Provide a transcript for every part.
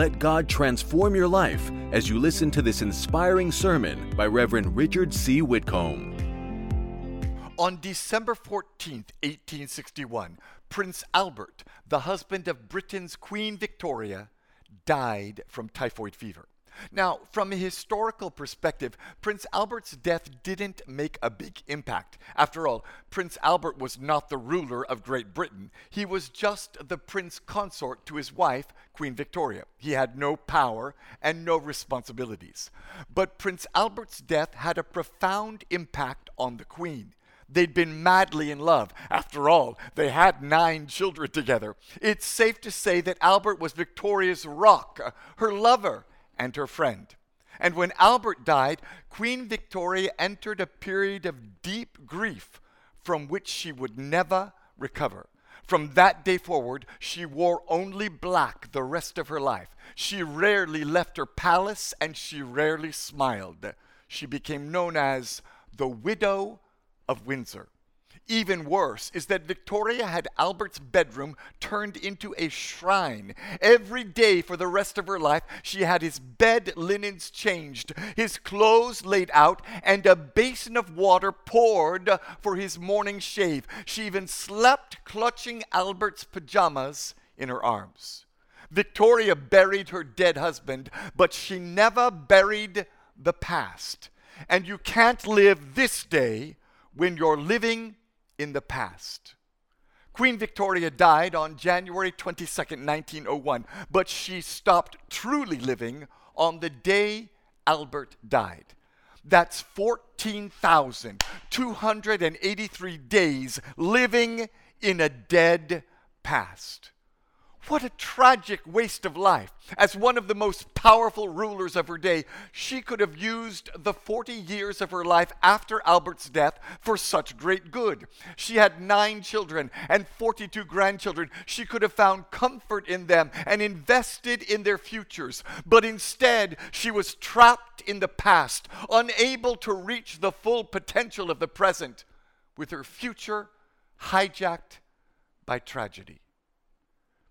Let God transform your life as you listen to this inspiring sermon by Reverend Richard C. Whitcomb. On December 14, 1861, Prince Albert, the husband of Britain's Queen Victoria, died from typhoid fever. Now, from a historical perspective, Prince Albert's death didn't make a big impact. After all, Prince Albert was not the ruler of Great Britain. He was just the prince consort to his wife, Queen Victoria. He had no power and no responsibilities. But Prince Albert's death had a profound impact on the Queen. They'd been madly in love. After all, they had nine children together. It's safe to say that Albert was Victoria's rock, her lover, and her friend. And when Albert died, Queen Victoria entered a period of deep grief from which she would never recover. From that day forward, she wore only black the rest of her life. She rarely left her palace and she rarely smiled. She became known as the Widow of Windsor. Even worse is that Victoria had Albert's bedroom turned into a shrine. Every day for the rest of her life, she had his bed linens changed, his clothes laid out, and a basin of water poured for his morning shave. She even slept clutching Albert's pajamas in her arms. Victoria buried her dead husband, but she never buried the past. And you can't live this day when you're living in the past. Queen Victoria died on January 22, 1901, but she stopped truly living on the day Albert died. That's 14,283 days living in a dead past. What a tragic waste of life. As one of the most powerful rulers of her day, she could have used the 40 years of her life after Albert's death for such great good. She had nine children and 42 grandchildren. She could have found comfort in them and invested in their futures. But instead, she was trapped in the past, unable to reach the full potential of the present, with her future hijacked by tragedy.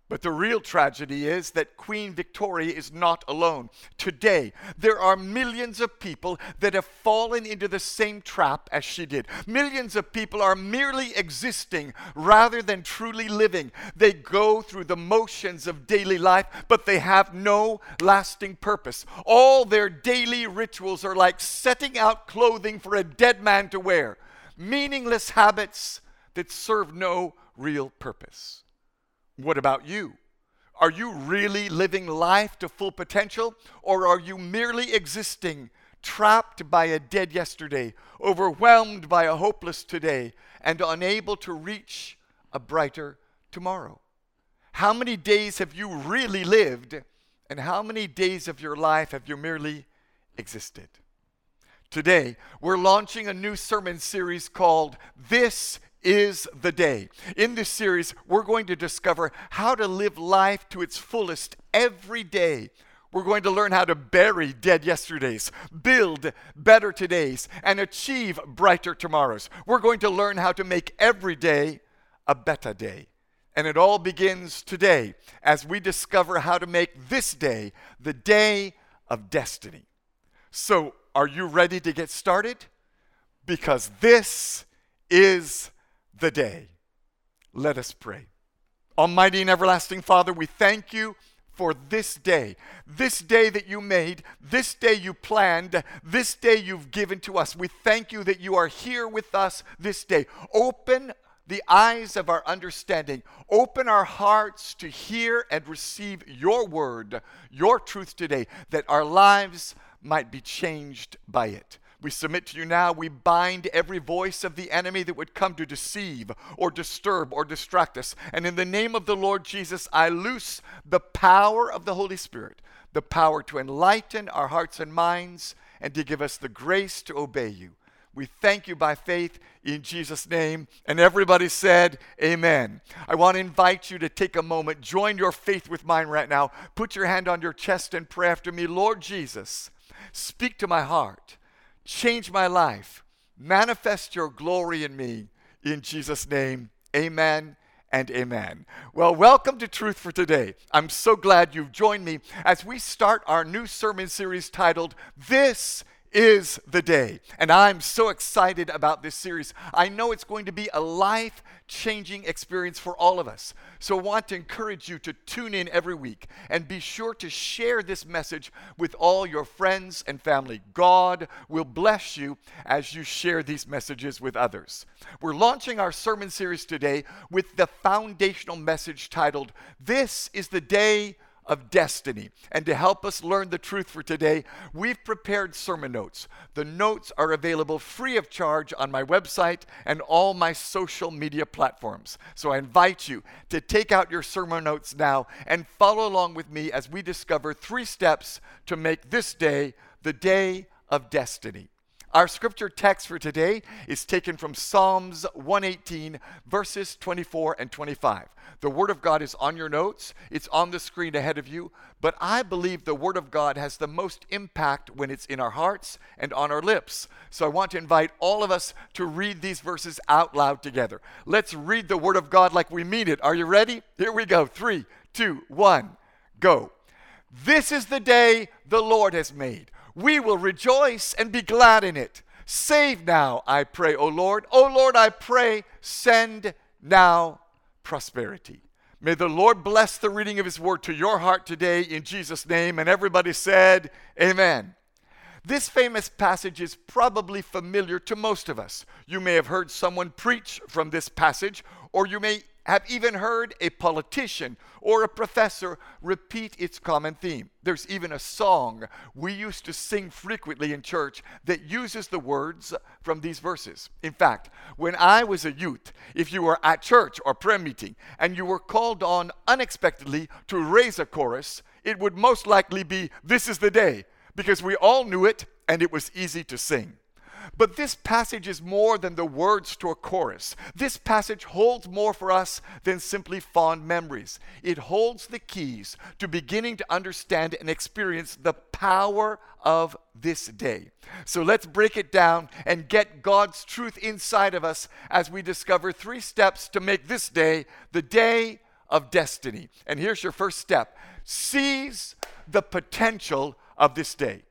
But the real tragedy is that Queen Victoria is not alone. Today, there are millions of people that have fallen into the same trap as she did. Millions of people are merely existing rather than truly living. They go through the motions of daily life, but they have no lasting purpose. All their daily rituals are like setting out clothing for a dead man to wear, meaningless habits that serve no real purpose. What about you? Are you really living life to full potential, or are you merely existing, trapped by a dead yesterday, overwhelmed by a hopeless today, and unable to reach a brighter tomorrow? How many days have you really lived, and how many days of your life have you merely existed? Today, we're launching a new sermon series called This is the day. In this series, we're going to discover how to live life to its fullest every day. We're going to learn how to bury dead yesterdays, build better todays, and achieve brighter tomorrows. We're going to learn how to make every day a better day. And it all begins today as we discover how to make this day the day of destiny. So, are you ready to get started? Because this is the day. Let us pray. Almighty and everlasting Father, we thank you for this day, this day that you made, this day you planned, this day you've given to us. We thank you that you are here with us this day. Open the eyes of our understanding, open our hearts to hear and receive your word, your truth today, that our lives might be changed by it. We submit to you now. We bind every voice of the enemy that would come to deceive or disturb or distract us. And in the name of the Lord Jesus, I loose the power of the Holy Spirit, the power to enlighten our hearts and minds and to give us the grace to obey you. We thank you by faith in Jesus' name. And everybody said, Amen. I want to invite you to take a moment, join your faith with mine right now. Put your hand on your chest and pray after me Lord Jesus, speak to my heart change my life. Manifest your glory in me. In Jesus' name, amen and amen. Well, welcome to Truth for Today. I'm so glad you've joined me as we start our new sermon series titled, This is the day. And I'm so excited about this series. I know it's going to be a life changing experience for all of us. So I want to encourage you to tune in every week and be sure to share this message with all your friends and family. God will bless you as you share these messages with others. We're launching our sermon series today with the foundational message titled, This is the Day of destiny. And to help us learn the truth for today, we've prepared sermon notes. The notes are available free of charge on my website and all my social media platforms. So I invite you to take out your sermon notes now and follow along with me as we discover three steps to make this day the day of destiny. Our scripture text for today is taken from Psalms 118, verses 24 and 25. The Word of God is on your notes, it's on the screen ahead of you, but I believe the Word of God has the most impact when it's in our hearts and on our lips. So I want to invite all of us to read these verses out loud together. Let's read the Word of God like we mean it. Are you ready? Here we go. Three, two, one, go. This is the day the Lord has made we will rejoice and be glad in it. Save now, I pray, O Lord. O Lord, I pray, send now prosperity. May the Lord bless the reading of his word to your heart today in Jesus' name. And everybody said, Amen. This famous passage is probably familiar to most of us. You may have heard someone preach from this passage, or you may have even heard a politician or a professor repeat its common theme. There's even a song we used to sing frequently in church that uses the words from these verses. In fact, when I was a youth, if you were at church or prayer meeting and you were called on unexpectedly to raise a chorus, it would most likely be This is the Day, because we all knew it and it was easy to sing. But this passage is more than the words to a chorus. This passage holds more for us than simply fond memories. It holds the keys to beginning to understand and experience the power of this day. So let's break it down and get God's truth inside of us as we discover three steps to make this day the day of destiny. And here's your first step seize the potential of this day.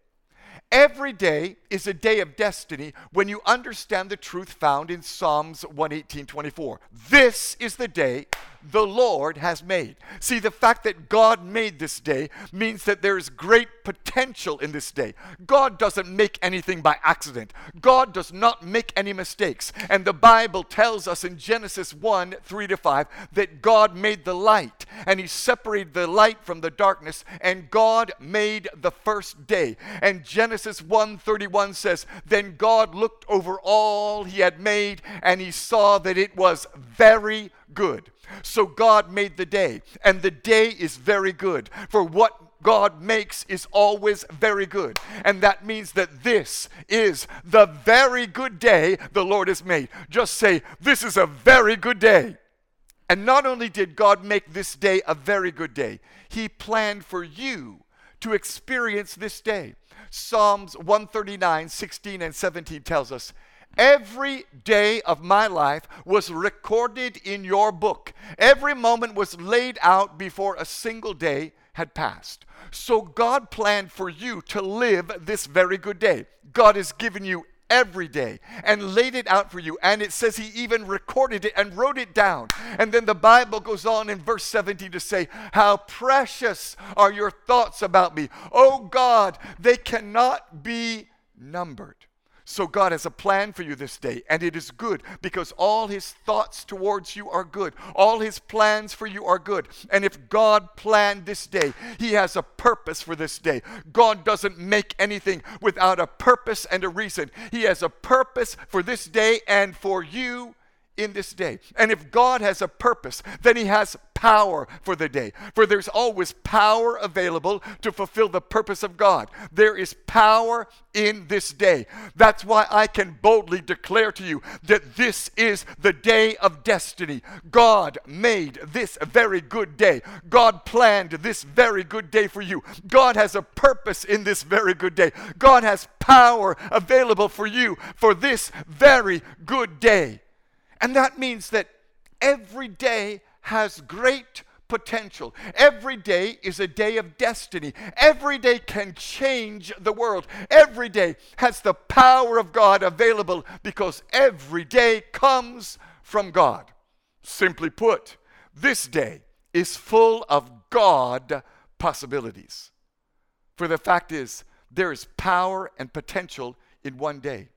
Every day is a day of destiny when you understand the truth found in Psalms 118:24. This is the day the Lord has made. See, the fact that God made this day means that there is great potential in this day. God doesn't make anything by accident, God does not make any mistakes. And the Bible tells us in Genesis 1 3 to 5 that God made the light and He separated the light from the darkness, and God made the first day. And Genesis 1 31 says, Then God looked over all He had made, and He saw that it was very good. So God made the day, and the day is very good. For what God makes is always very good. And that means that this is the very good day the Lord has made. Just say, This is a very good day. And not only did God make this day a very good day, He planned for you to experience this day. Psalms 139, 16, and 17 tells us, Every day of my life was recorded in your book. Every moment was laid out before a single day had passed. So God planned for you to live this very good day. God has given you every day and laid it out for you. And it says he even recorded it and wrote it down. And then the Bible goes on in verse 17 to say, How precious are your thoughts about me. Oh God, they cannot be numbered. So God has a plan for you this day, and it is good because all his thoughts towards you are good. All his plans for you are good. And if God planned this day, he has a purpose for this day. God doesn't make anything without a purpose and a reason. He has a purpose for this day and for you in this day. And if God has a purpose, then He has power for the day. For there's always power available to fulfill the purpose of God. There is power in this day. That's why I can boldly declare to you that this is the day of destiny. God made this very good day. God planned this very good day for you. God has a purpose in this very good day. God has power available for you for this very good day. And that means that every day has great potential. Every day is a day of destiny. Every day can change the world. Every day has the power of God available because every day comes from God. Simply put, this day is full of God possibilities. For the fact is, there is power and potential in one day.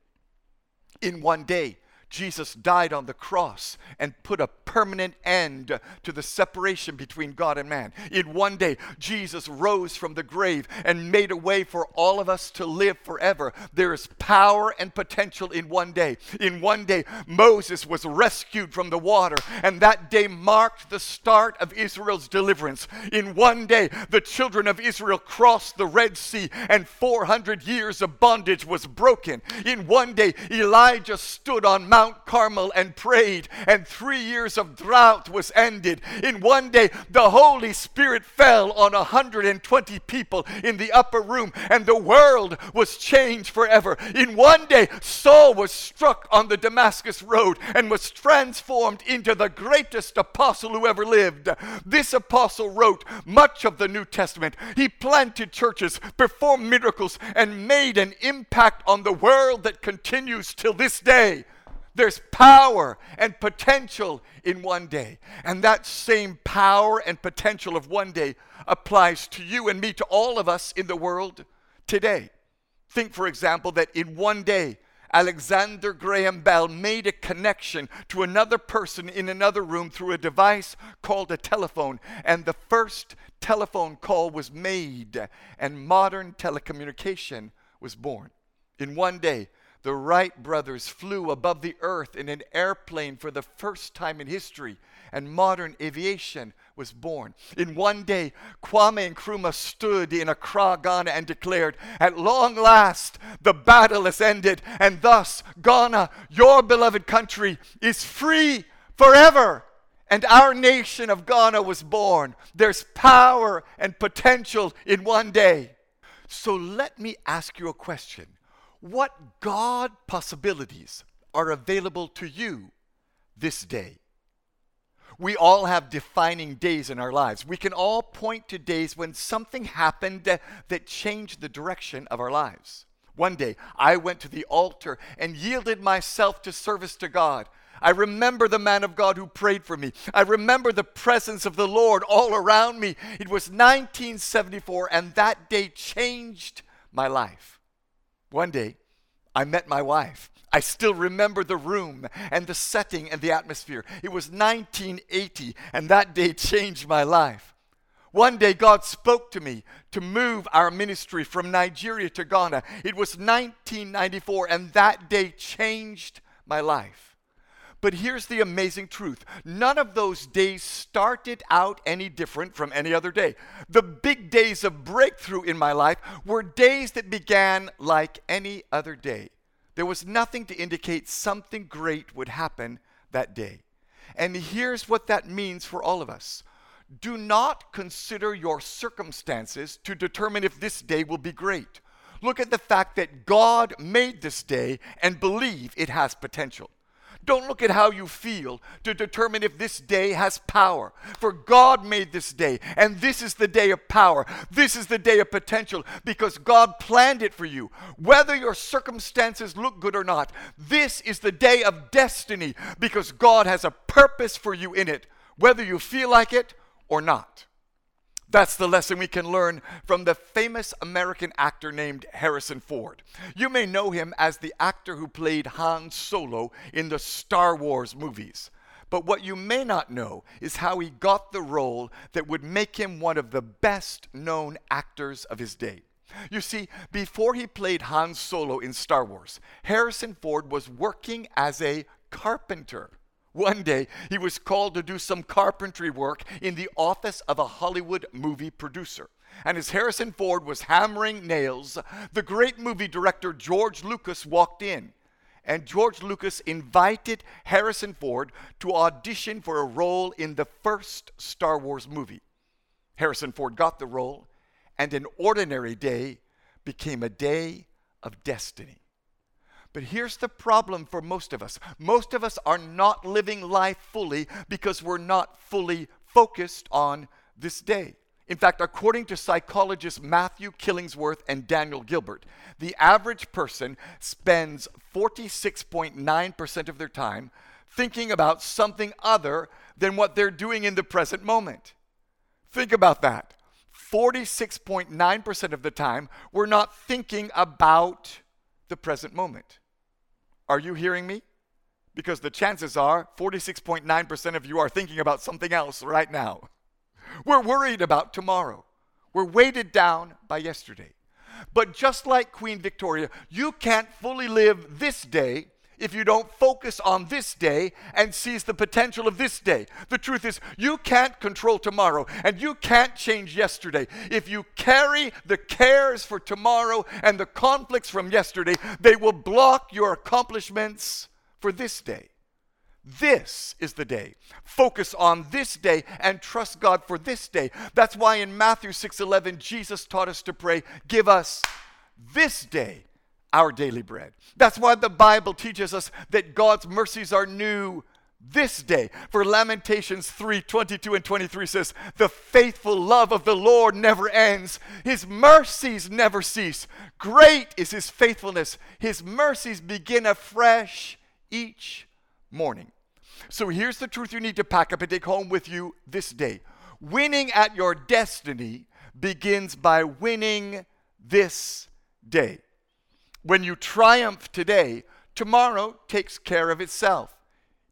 In one day, Jesus died on the cross and put a permanent end to the separation between God and man. In one day, Jesus rose from the grave and made a way for all of us to live forever. There is power and potential in one day. In one day, Moses was rescued from the water, and that day marked the start of Israel's deliverance. In one day, the children of Israel crossed the Red Sea, and 400 years of bondage was broken. In one day, Elijah stood on Mount Mount Carmel and prayed, and three years of drought was ended. In one day, the Holy Spirit fell on 120 people in the upper room, and the world was changed forever. In one day, Saul was struck on the Damascus road and was transformed into the greatest apostle who ever lived. This apostle wrote much of the New Testament. He planted churches, performed miracles, and made an impact on the world that continues till this day. There's power and potential in one day. And that same power and potential of one day applies to you and me, to all of us in the world today. Think, for example, that in one day, Alexander Graham Bell made a connection to another person in another room through a device called a telephone. And the first telephone call was made, and modern telecommunication was born. In one day, the Wright brothers flew above the earth in an airplane for the first time in history, and modern aviation was born. In one day, Kwame Nkrumah stood in Accra, Ghana, and declared, At long last, the battle has ended, and thus Ghana, your beloved country, is free forever. And our nation of Ghana was born. There's power and potential in one day. So let me ask you a question what God possibilities are available to you this day? We all have defining days in our lives. We can all point to days when something happened that changed the direction of our lives. One day, I went to the altar and yielded myself to service to God. I remember the man of God who prayed for me. I remember the presence of the Lord all around me. It was 1974, and that day changed my life. One day, I met my wife. I still remember the room and the setting and the atmosphere. It was 1980, and that day changed my life. One day, God spoke to me to move our ministry from Nigeria to Ghana. It was 1994, and that day changed my life. But here's the amazing truth none of those days started out any different from any other day. The big days of breakthrough in my life were days that began like any other day. There was nothing to indicate something great would happen that day. And here's what that means for all of us. Do not consider your circumstances to determine if this day will be great. Look at the fact that God made this day and believe it has potential. Don't look at how you feel to determine if this day has power. For God made this day, and this is the day of power. This is the day of potential because God planned it for you. Whether your circumstances look good or not, this is the day of destiny because God has a purpose for you in it, whether you feel like it or not. That's the lesson we can learn from the famous American actor named Harrison Ford. You may know him as the actor who played Han Solo in the Star Wars movies. But what you may not know is how he got the role that would make him one of the best known actors of his day. You see, before he played Han Solo in Star Wars, Harrison Ford was working as a carpenter. One day, he was called to do some carpentry work in the office of a Hollywood movie producer. And as Harrison Ford was hammering nails, the great movie director George Lucas walked in. And George Lucas invited Harrison Ford to audition for a role in the first Star Wars movie. Harrison Ford got the role, and an ordinary day became a day of destiny. But here's the problem for most of us most of us are not living life fully because we're not fully focused on this day. In fact, according to psychologists Matthew Killingsworth and Daniel Gilbert, the average person spends 46.9% of their time thinking about something other than what they're doing in the present moment. Think about that. 46.9% of the time, we're not thinking about the present moment. Are you hearing me? Because the chances are 46.9% of you are thinking about something else right now. We're worried about tomorrow. We're weighted down by yesterday. But just like Queen Victoria, you can't fully live this day if you don't focus on this day and seize the potential of this day. The truth is, you can't control tomorrow and you can't change yesterday. If you carry the cares for tomorrow and the conflicts from yesterday, they will block your accomplishments for this day. This is the day. Focus on this day and trust God for this day. That's why in Matthew 6:11 Jesus taught us to pray, "Give us this day our daily bread." That's why the Bible teaches us that God's mercies are new this day. For Lamentations 3 22 and 23 says, The faithful love of the Lord never ends, His mercies never cease. Great is His faithfulness, His mercies begin afresh each morning. So here's the truth you need to pack up and take home with you this day. Winning at your destiny begins by winning this day. When you triumph today, tomorrow takes care of itself.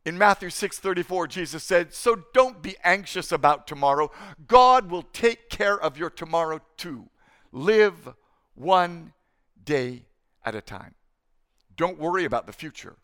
In Matthew 6:34 Jesus said, "So don't be anxious about tomorrow. God will take care of your tomorrow too. Live one day at a time. Don't worry about the future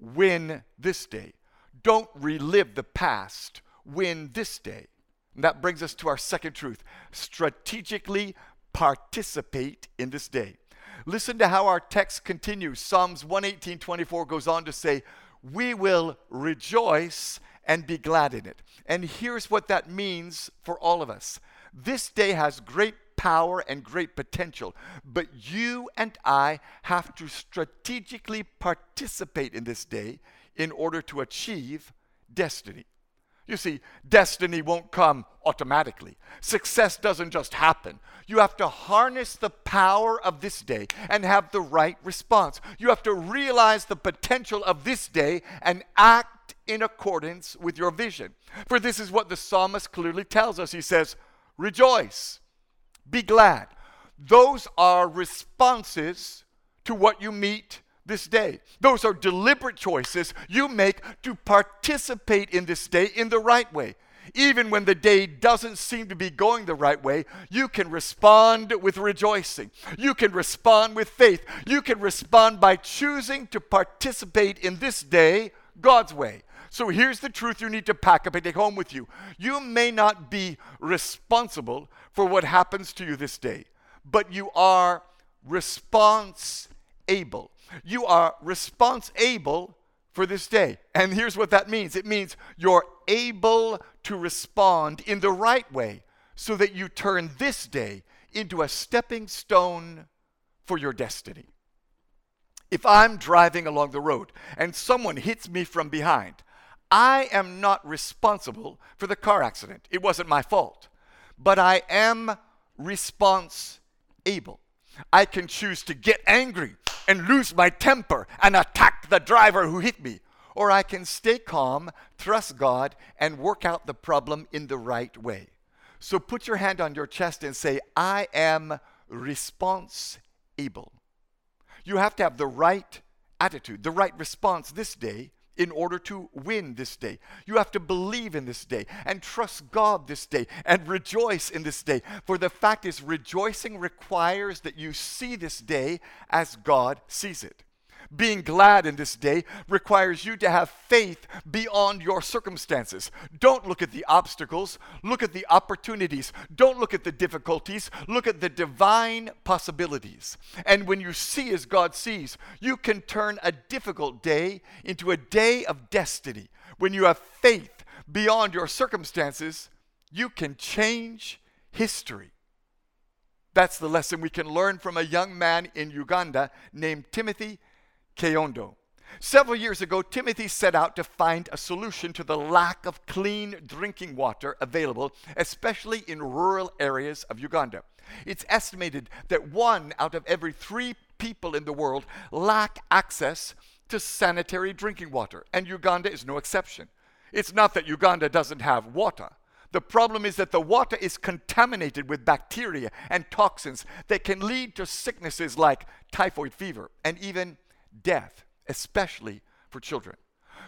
win this day. Don't relive the past, win this day. And that brings us to our second truth strategically participate in this day. Listen to how our text continues. Psalms 118 24 goes on to say, We will rejoice and be glad in it. And here's what that means for all of us this day has great power and great potential. But you and I have to strategically participate in this day in order to achieve destiny. You see, destiny won't come automatically. Success doesn't just happen. You have to harness the power of this day and have the right response. You have to realize the potential of this day and act in accordance with your vision. For this is what the psalmist clearly tells us. He says, Rejoice be glad. Those are responses to what you meet this day. Those are deliberate choices you make to participate in this day in the right way. Even when the day doesn't seem to be going the right way, you can respond with rejoicing. You can respond with faith. You can respond by choosing to participate in this day God's way. So here's the truth you need to pack up and take home with you. You may not be responsible for what happens to you this day, but you are response able. You are response able for this day. And here's what that means it means you're able to respond in the right way so that you turn this day into a stepping stone for your destiny. If I'm driving along the road and someone hits me from behind, I am not responsible for the car accident. It wasn't my fault. But I am response able. I can choose to get angry and lose my temper and attack the driver who hit me. Or I can stay calm, trust God, and work out the problem in the right way. So put your hand on your chest and say, I am responsible. You have to have the right attitude, the right response this day in order to win this day. You have to believe in this day and trust God this day and rejoice in this day. For the fact is, rejoicing requires that you see this day as God sees it. Being glad in this day requires you to have faith beyond your circumstances. Don't look at the obstacles, look at the opportunities. Don't look at the difficulties, look at the divine possibilities. And when you see as God sees, you can turn a difficult day into a day of destiny. When you have faith beyond your circumstances, you can change history. That's the lesson we can learn from a young man in Uganda named Timothy Kayondo. Several years ago, Timothy set out to find a solution to the lack of clean drinking water available, especially in rural areas of Uganda. It's estimated that one out of every three people in the world lack access to sanitary drinking water, and Uganda is no exception. It's not that Uganda doesn't have water. The problem is that the water is contaminated with bacteria and toxins that can lead to sicknesses like typhoid fever and even death, especially for children.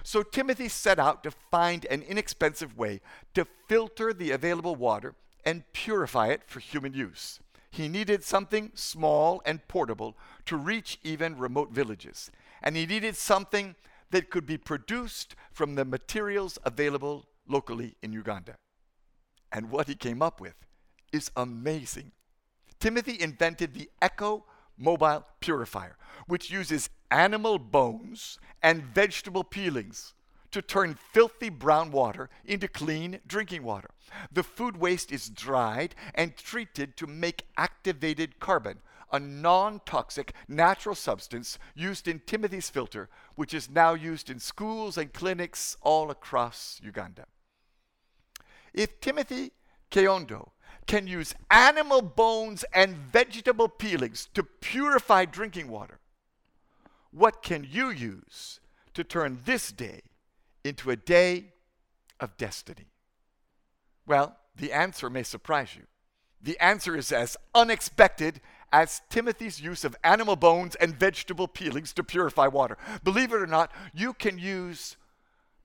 So Timothy set out to find an inexpensive way to filter the available water and purify it for human use. He needed something small and portable to reach even remote villages. And he needed something that could be produced from the materials available locally in Uganda. And what he came up with is amazing. Timothy invented the Echo Mobile Purifier, which uses animal bones and vegetable peelings to turn filthy brown water into clean drinking water. The food waste is dried and treated to make activated carbon, a non toxic natural substance used in Timothy's filter, which is now used in schools and clinics all across Uganda. If Timothy Kayondo can use animal bones and vegetable peelings to purify drinking water, what can you use to turn this day into a day of destiny? Well, the answer may surprise you. The answer is as unexpected as Timothy's use of animal bones and vegetable peelings to purify water. Believe it or not, you can use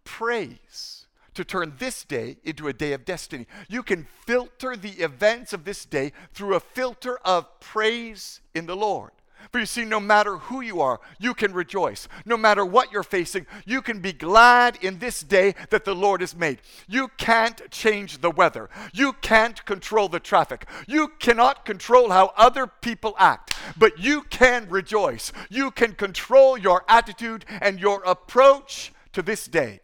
praise to turn this day into a day of destiny. You can filter the events of this day through a filter of praise in the Lord. For you see, no matter who you are, you can rejoice. No matter what you're facing, you can be glad in this day that the Lord has made. You can't change the weather. You can't control the traffic. You cannot control how other people act, but you can rejoice. You can control your attitude and your approach to this day.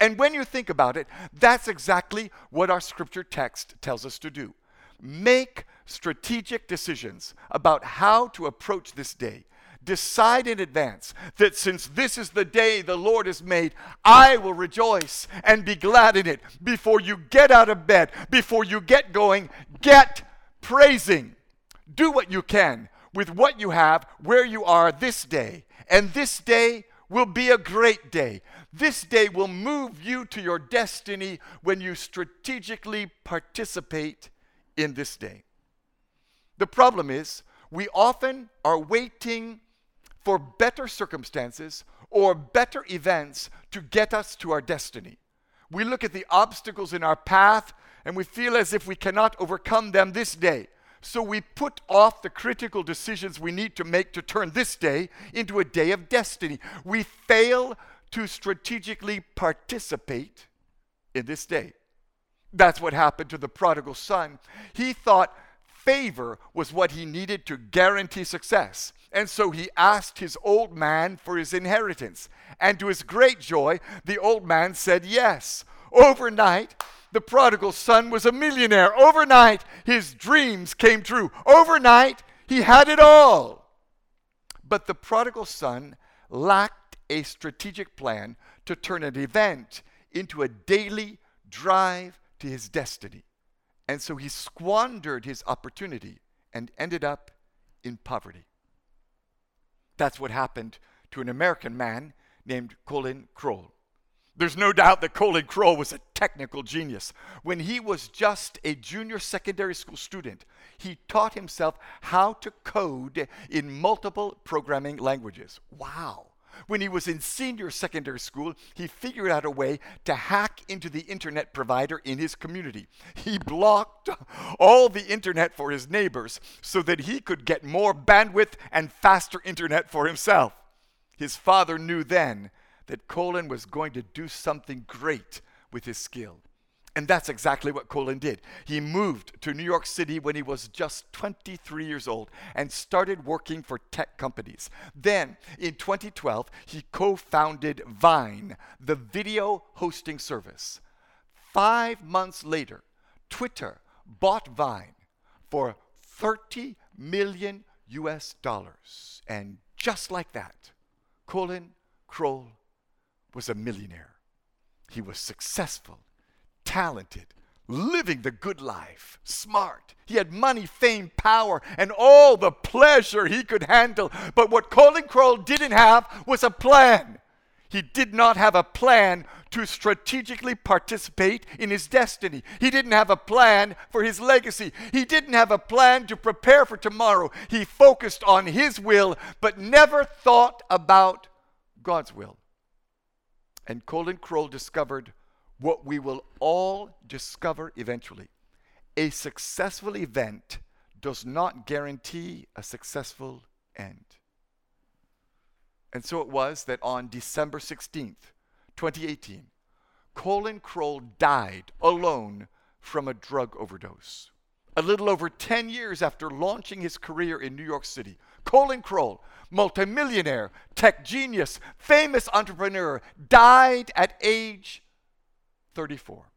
And when you think about it, that's exactly what our scripture text tells us to do. Make strategic decisions about how to approach this day. Decide in advance that since this is the day the Lord has made, I will rejoice and be glad in it. Before you get out of bed, before you get going, get praising. Do what you can with what you have, where you are this day. And this day will be a great day. This day will move you to your destiny when you strategically participate in this day. The problem is, we often are waiting for better circumstances or better events to get us to our destiny. We look at the obstacles in our path and we feel as if we cannot overcome them this day. So we put off the critical decisions we need to make to turn this day into a day of destiny. We fail to strategically participate in this day. That's what happened to the prodigal son. He thought favor was what he needed to guarantee success. And so he asked his old man for his inheritance. And to his great joy, the old man said yes. Overnight, the prodigal son was a millionaire. Overnight, his dreams came true. Overnight, he had it all. But the prodigal son lacked a strategic plan to turn an event into a daily drive to his destiny. And so he squandered his opportunity and ended up in poverty. That's what happened to an American man named Colin Kroll. There's no doubt that Colin Kroll was a technical genius. When he was just a junior secondary school student, he taught himself how to code in multiple programming languages. Wow. When he was in senior secondary school, he figured out a way to hack into the internet provider in his community. He blocked all the internet for his neighbors so that he could get more bandwidth and faster internet for himself. His father knew then that Colin was going to do something great with his skill. And that's exactly what Colin did. He moved to New York City when he was just 23 years old and started working for tech companies. Then, in 2012, he co founded Vine, the video hosting service. Five months later, Twitter bought Vine for 30 million US dollars. And just like that, Colin Kroll was a millionaire. He was successful, talented, living the good life, smart. He had money, fame, power, and all the pleasure he could handle. But what Colin Kroll didn't have was a plan. He did not have a plan to strategically participate in his destiny. He didn't have a plan for his legacy. He didn't have a plan to prepare for tomorrow. He focused on his will, but never thought about God's will. And Colin Kroll discovered what we will all discover eventually. A successful event does not guarantee a successful end. And so it was that on December 16th, 2018, Colin Kroll died alone from a drug overdose. A little over 10 years after launching his career in New York City, Colin Kroll, multimillionaire, tech genius, famous entrepreneur, died at age 34.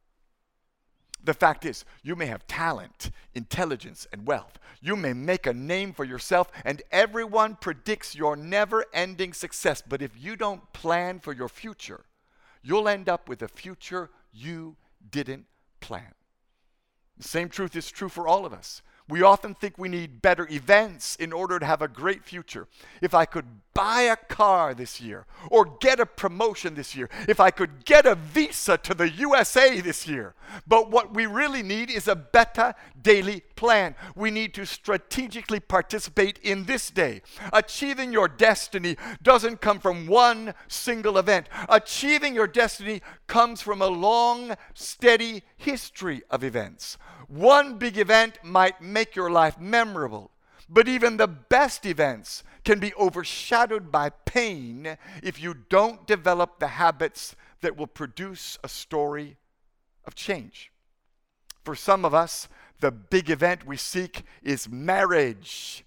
The fact is, you may have talent, intelligence, and wealth. You may make a name for yourself, and everyone predicts your never ending success. But if you don't plan for your future, you'll end up with a future you didn't plan. The same truth is true for all of us. We often think we need better events in order to have a great future. If I could buy a car this year, or get a promotion this year, if I could get a visa to the USA this year. But what we really need is a better daily plan. We need to strategically participate in this day. Achieving your destiny doesn't come from one single event, achieving your destiny comes from a long, steady history of events. One big event might make your life memorable, but even the best events can be overshadowed by pain if you don't develop the habits that will produce a story of change. For some of us, the big event we seek is marriage.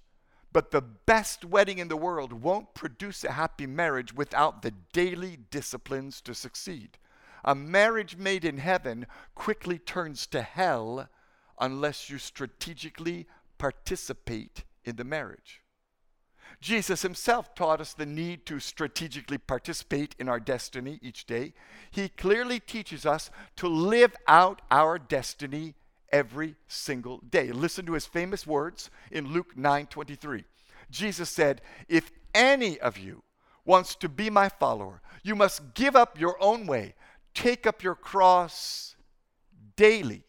But the best wedding in the world won't produce a happy marriage without the daily disciplines to succeed. A marriage made in heaven quickly turns to hell unless you strategically participate in the marriage. Jesus himself taught us the need to strategically participate in our destiny each day. He clearly teaches us to live out our destiny every single day. Listen to his famous words in Luke 9:23. Jesus said, "If any of you wants to be my follower, you must give up your own way, take up your cross daily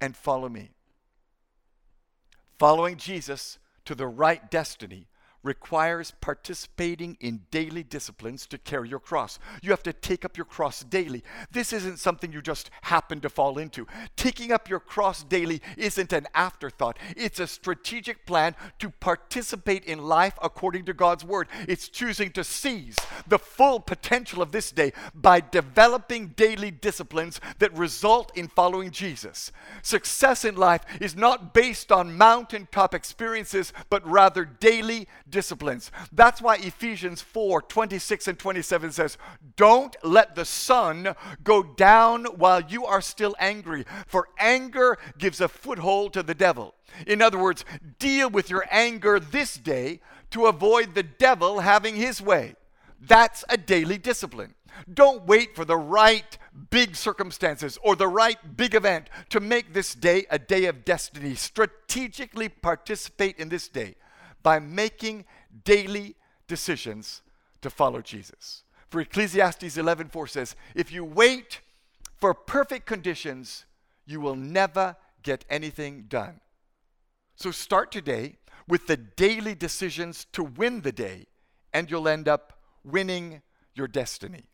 and follow me." Following Jesus to the right destiny requires participating in daily disciplines to carry your cross. You have to take up your cross daily. This isn't something you just happen to fall into. Taking up your cross daily isn't an afterthought, it's a strategic plan to participate in life according to God's word. It's choosing to seize the full potential of this day by developing daily disciplines that result in following Jesus. Success in life is not based on mountaintop experiences, but rather daily disciplines. That's why Ephesians 4 26 and 27 says, Don't let the sun go down while you are still angry, for anger gives a foothold to the devil. In other words, deal with your anger this day to avoid the devil having his way. That's a daily discipline. Don't wait for the right big circumstances or the right big event to make this day a day of destiny. Strategically participate in this day by making daily decisions to follow Jesus. For Ecclesiastes 11:4 says, "If you wait for perfect conditions, you will never get anything done." So start today with the daily decisions to win the day, and you'll end up winning your destiny.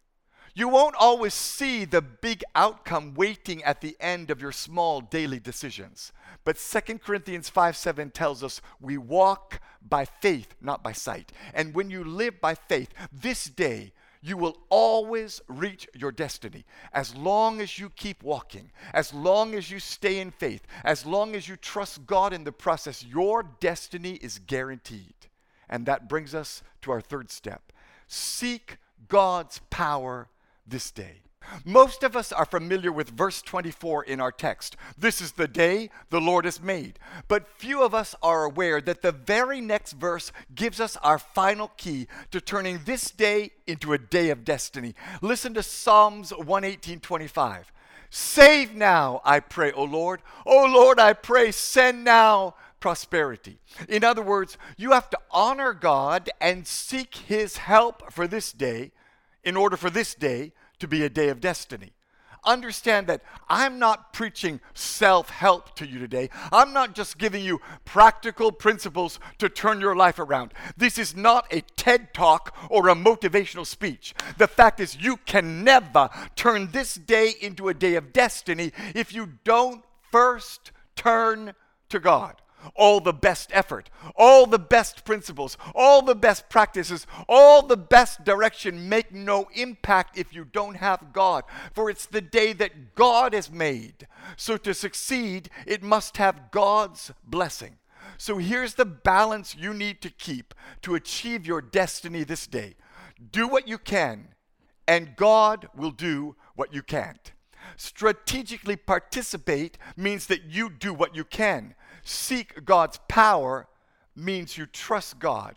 You won't always see the big outcome waiting at the end of your small daily decisions. But 2 Corinthians 5 7 tells us we walk by faith, not by sight. And when you live by faith, this day, you will always reach your destiny as long as you keep walking, as long as you stay in faith, as long as you trust God in the process, your destiny is guaranteed. And that brings us to our third step seek God's power this day. Most of us are familiar with verse 24 in our text. This is the day the Lord has made. But few of us are aware that the very next verse gives us our final key to turning this day into a day of destiny. Listen to Psalms 118:25. Save now, I pray, O Lord. O Lord, I pray, send now prosperity. In other words, you have to honor God and seek his help for this day in order for this day to be a day of destiny. Understand that I'm not preaching self help to you today. I'm not just giving you practical principles to turn your life around. This is not a TED talk or a motivational speech. The fact is, you can never turn this day into a day of destiny if you don't first turn to God all the best effort, all the best principles, all the best practices, all the best direction make no impact if you don't have God. For it's the day that God has made. So to succeed, it must have God's blessing. So here's the balance you need to keep to achieve your destiny this day do what you can, and God will do what you can't. Strategically participate means that you do what you can seek God's power means you trust God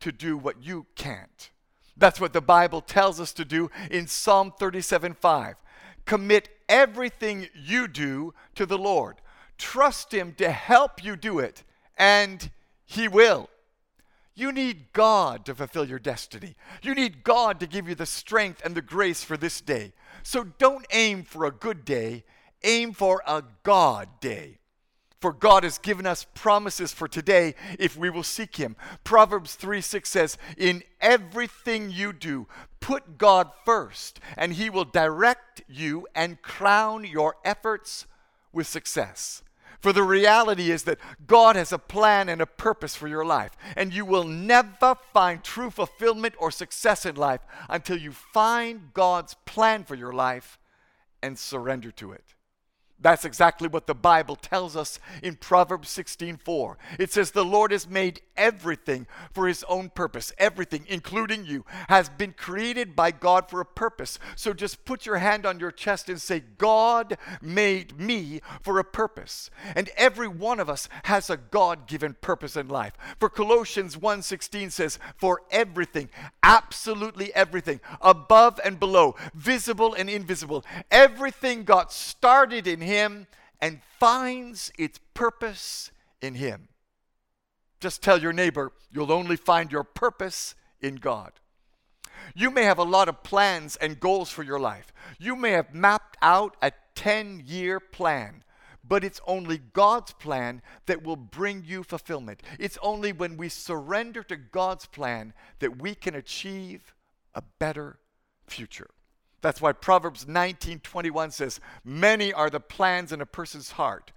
to do what you can't. That's what the Bible tells us to do in Psalm 37 5. Commit everything you do to the Lord. Trust Him to help you do it, and He will. You need God to fulfill your destiny. You need God to give you the strength and the grace for this day. So don't aim for a good day, aim for a God day. For God has given us promises for today if we will seek Him. Proverbs 3 6 says, In everything you do, put God first, and He will direct you and crown your efforts with success. For the reality is that God has a plan and a purpose for your life, and you will never find true fulfillment or success in life until you find God's plan for your life and surrender to it. That's exactly what the Bible tells us in Proverbs 16:4. It says the Lord has made everything for his own purpose. Everything, including you, has been created by God for a purpose. So just put your hand on your chest and say, God made me for a purpose. And every one of us has a God-given purpose in life. For Colossians 1:16 says, "For everything, absolutely everything, above and below, visible and invisible, everything got started in him him and finds its purpose in Him. Just tell your neighbor, you'll only find your purpose in God. You may have a lot of plans and goals for your life. You may have mapped out a 10 year plan, but it's only God's plan that will bring you fulfillment. It's only when we surrender to God's plan that we can achieve a better future. That's why Proverbs 19:21 says, "Many are the plans in a person's heart,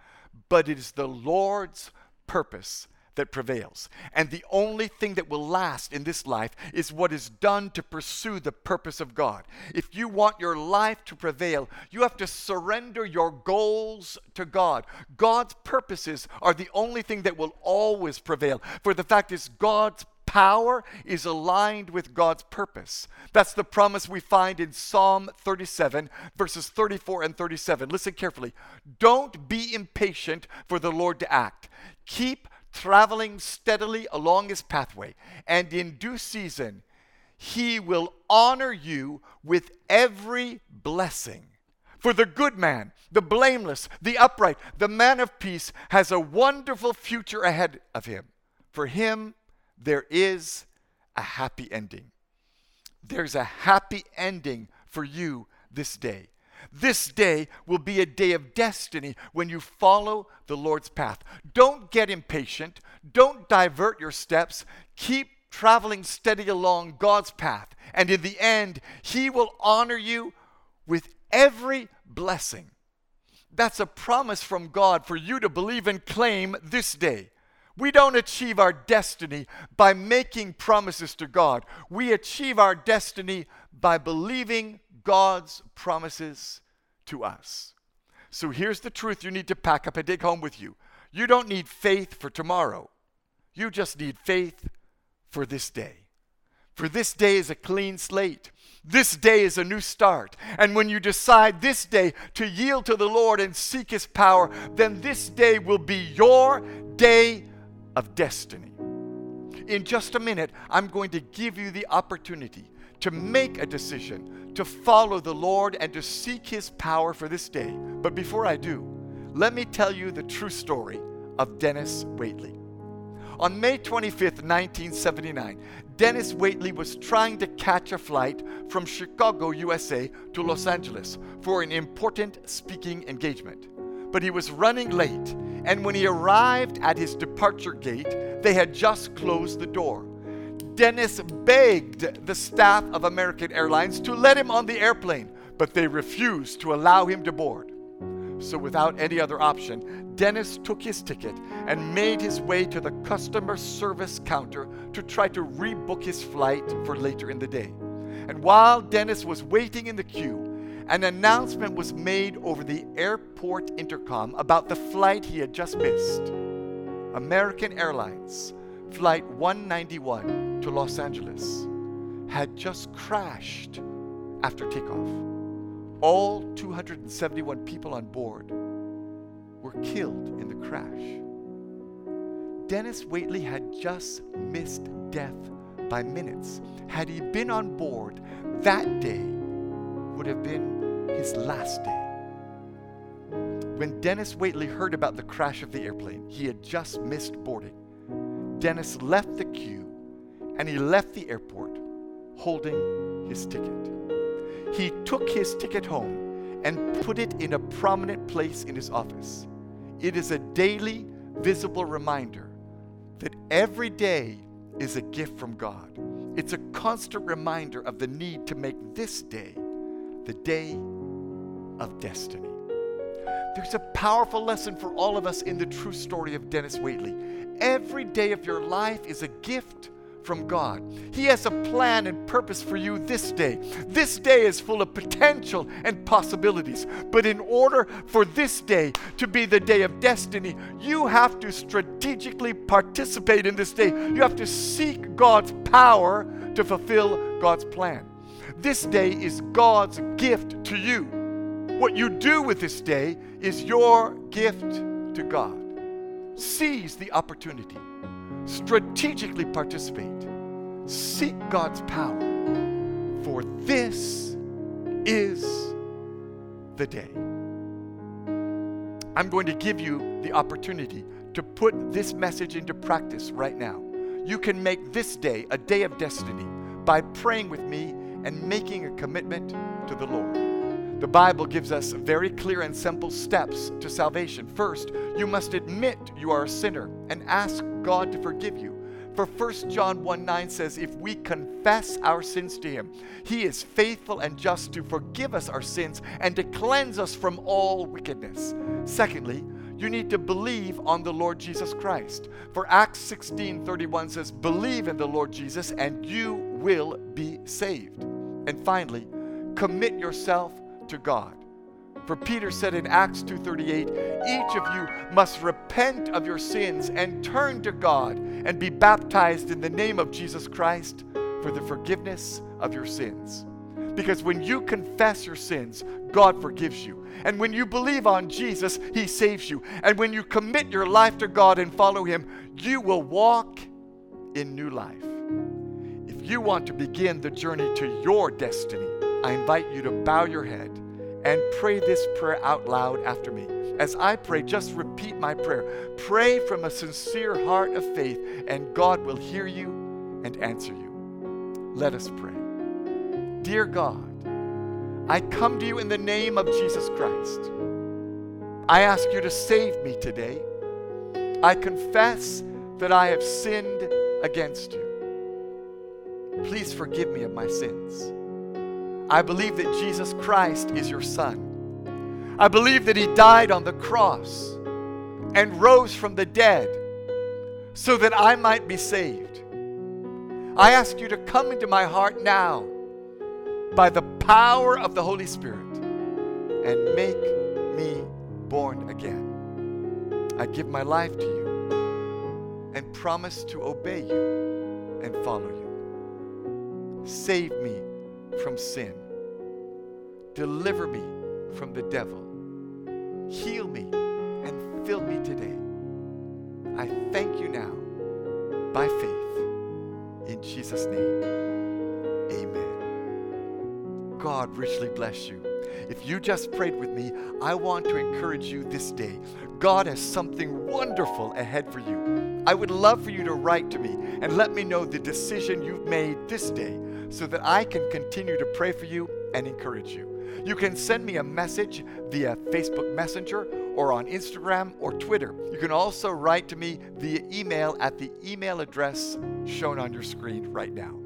but it is the Lord's purpose that prevails. And the only thing that will last in this life is what is done to pursue the purpose of God. If you want your life to prevail, you have to surrender your goals to God. God's purposes are the only thing that will always prevail. For the fact is, God's power is aligned with God's purpose. That's the promise we find in Psalm 37, verses 34 and 37. Listen carefully. Don't be impatient for the Lord to act. Keep traveling steadily along his pathway, and in due season, he will honor you with every blessing. For the good man, the blameless, the upright, the man of peace has a wonderful future ahead of him. For him, there is a happy ending. There's a happy ending for you this day. This day will be a day of destiny when you follow the Lord's path. Don't get impatient. Don't divert your steps. Keep traveling steady along God's path. And in the end, He will honor you with every blessing. That's a promise from God for you to believe and claim this day. We don't achieve our destiny by making promises to God. We achieve our destiny by believing God's promises to us. So here's the truth you need to pack up and take home with you. You don't need faith for tomorrow, you just need faith for this day. For this day is a clean slate. This day is a new start. And when you decide this day to yield to the Lord and seek His power, then this day will be your day of destiny. In just a minute, I'm going to give you the opportunity to make a decision to follow the Lord and to seek His power for this day. But before I do, let me tell you the true story of Dennis Waitley. On May 25th, 1979, Dennis Waitley was trying to catch a flight from Chicago, USA to Los Angeles for an important speaking engagement. But he was running late, and when he arrived at his departure gate, they had just closed the door. Dennis begged the staff of American Airlines to let him on the airplane, but they refused to allow him to board. So, without any other option, Dennis took his ticket and made his way to the customer service counter to try to rebook his flight for later in the day. And while Dennis was waiting in the queue, an announcement was made over the airport intercom about the flight he had just missed. American Airlines, Flight 191 to Los Angeles, had just crashed after takeoff all 271 people on board were killed in the crash. Dennis Waitley had just missed death by minutes. Had he been on board, that day would have been his last day. When Dennis Waitley heard about the crash of the airplane, he had just missed boarding. Dennis left the queue and he left the airport holding his ticket he took his ticket home and put it in a prominent place in his office. It is a daily, visible reminder that every day is a gift from God. It's a constant reminder of the need to make this day the day of destiny. There's a powerful lesson for all of us in the true story of Dennis Waitley. Every day of your life is a gift from God. He has a plan and purpose for you this day. This day is full of potential and possibilities. But in order for this day to be the day of destiny, you have to strategically participate in this day. You have to seek God's power to fulfill God's plan. This day is God's gift to you. What you do with this day is your gift to God. Seize the opportunity strategically participate. Seek God's power, for this is the day. I'm going to give you the opportunity to put this message into practice right now. You can make this day a day of destiny by praying with me and making a commitment to the Lord. The Bible gives us very clear and simple steps to salvation. First, you must admit you are a sinner and ask God to forgive you. For 1 John 1 9 says, If we confess our sins to Him, He is faithful and just to forgive us our sins and to cleanse us from all wickedness. Secondly, you need to believe on the Lord Jesus Christ. For Acts 16 31 says, Believe in the Lord Jesus and you will be saved. And finally, commit yourself to God. For Peter said in Acts 2:38, each of you must repent of your sins and turn to God and be baptized in the name of Jesus Christ for the forgiveness of your sins. Because when you confess your sins, God forgives you. And when you believe on Jesus, He saves you. And when you commit your life to God and follow Him, you will walk in new life. If you want to begin the journey to your destiny, I invite you to bow your head and pray this prayer out loud after me. As I pray, just repeat my prayer. Pray from a sincere heart of faith, and God will hear you and answer you. Let us pray. Dear God, I come to you in the name of Jesus Christ. I ask you to save me today. I confess that I have sinned against you. Please forgive me of my sins. I believe that Jesus Christ is your Son. I believe that He died on the cross and rose from the dead so that I might be saved. I ask you to come into my heart now by the power of the Holy Spirit and make me born again. I give my life to you and promise to obey you and follow you. Save me from sin. Deliver me from the devil. Heal me and fill me today. I thank you now by faith. In Jesus' name, amen. God richly bless you. If you just prayed with me, I want to encourage you this day. God has something wonderful ahead for you. I would love for you to write to me and let me know the decision you've made this day so that I can continue to pray for you and encourage you. You can send me a message via Facebook Messenger or on Instagram or Twitter. You can also write to me via email at the email address shown on your screen right now.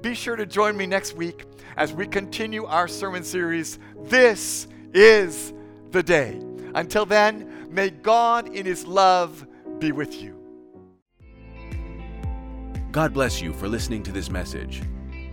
Be sure to join me next week as we continue our sermon series, This is the Day. Until then, may God in His love be with you. God bless you for listening to this message.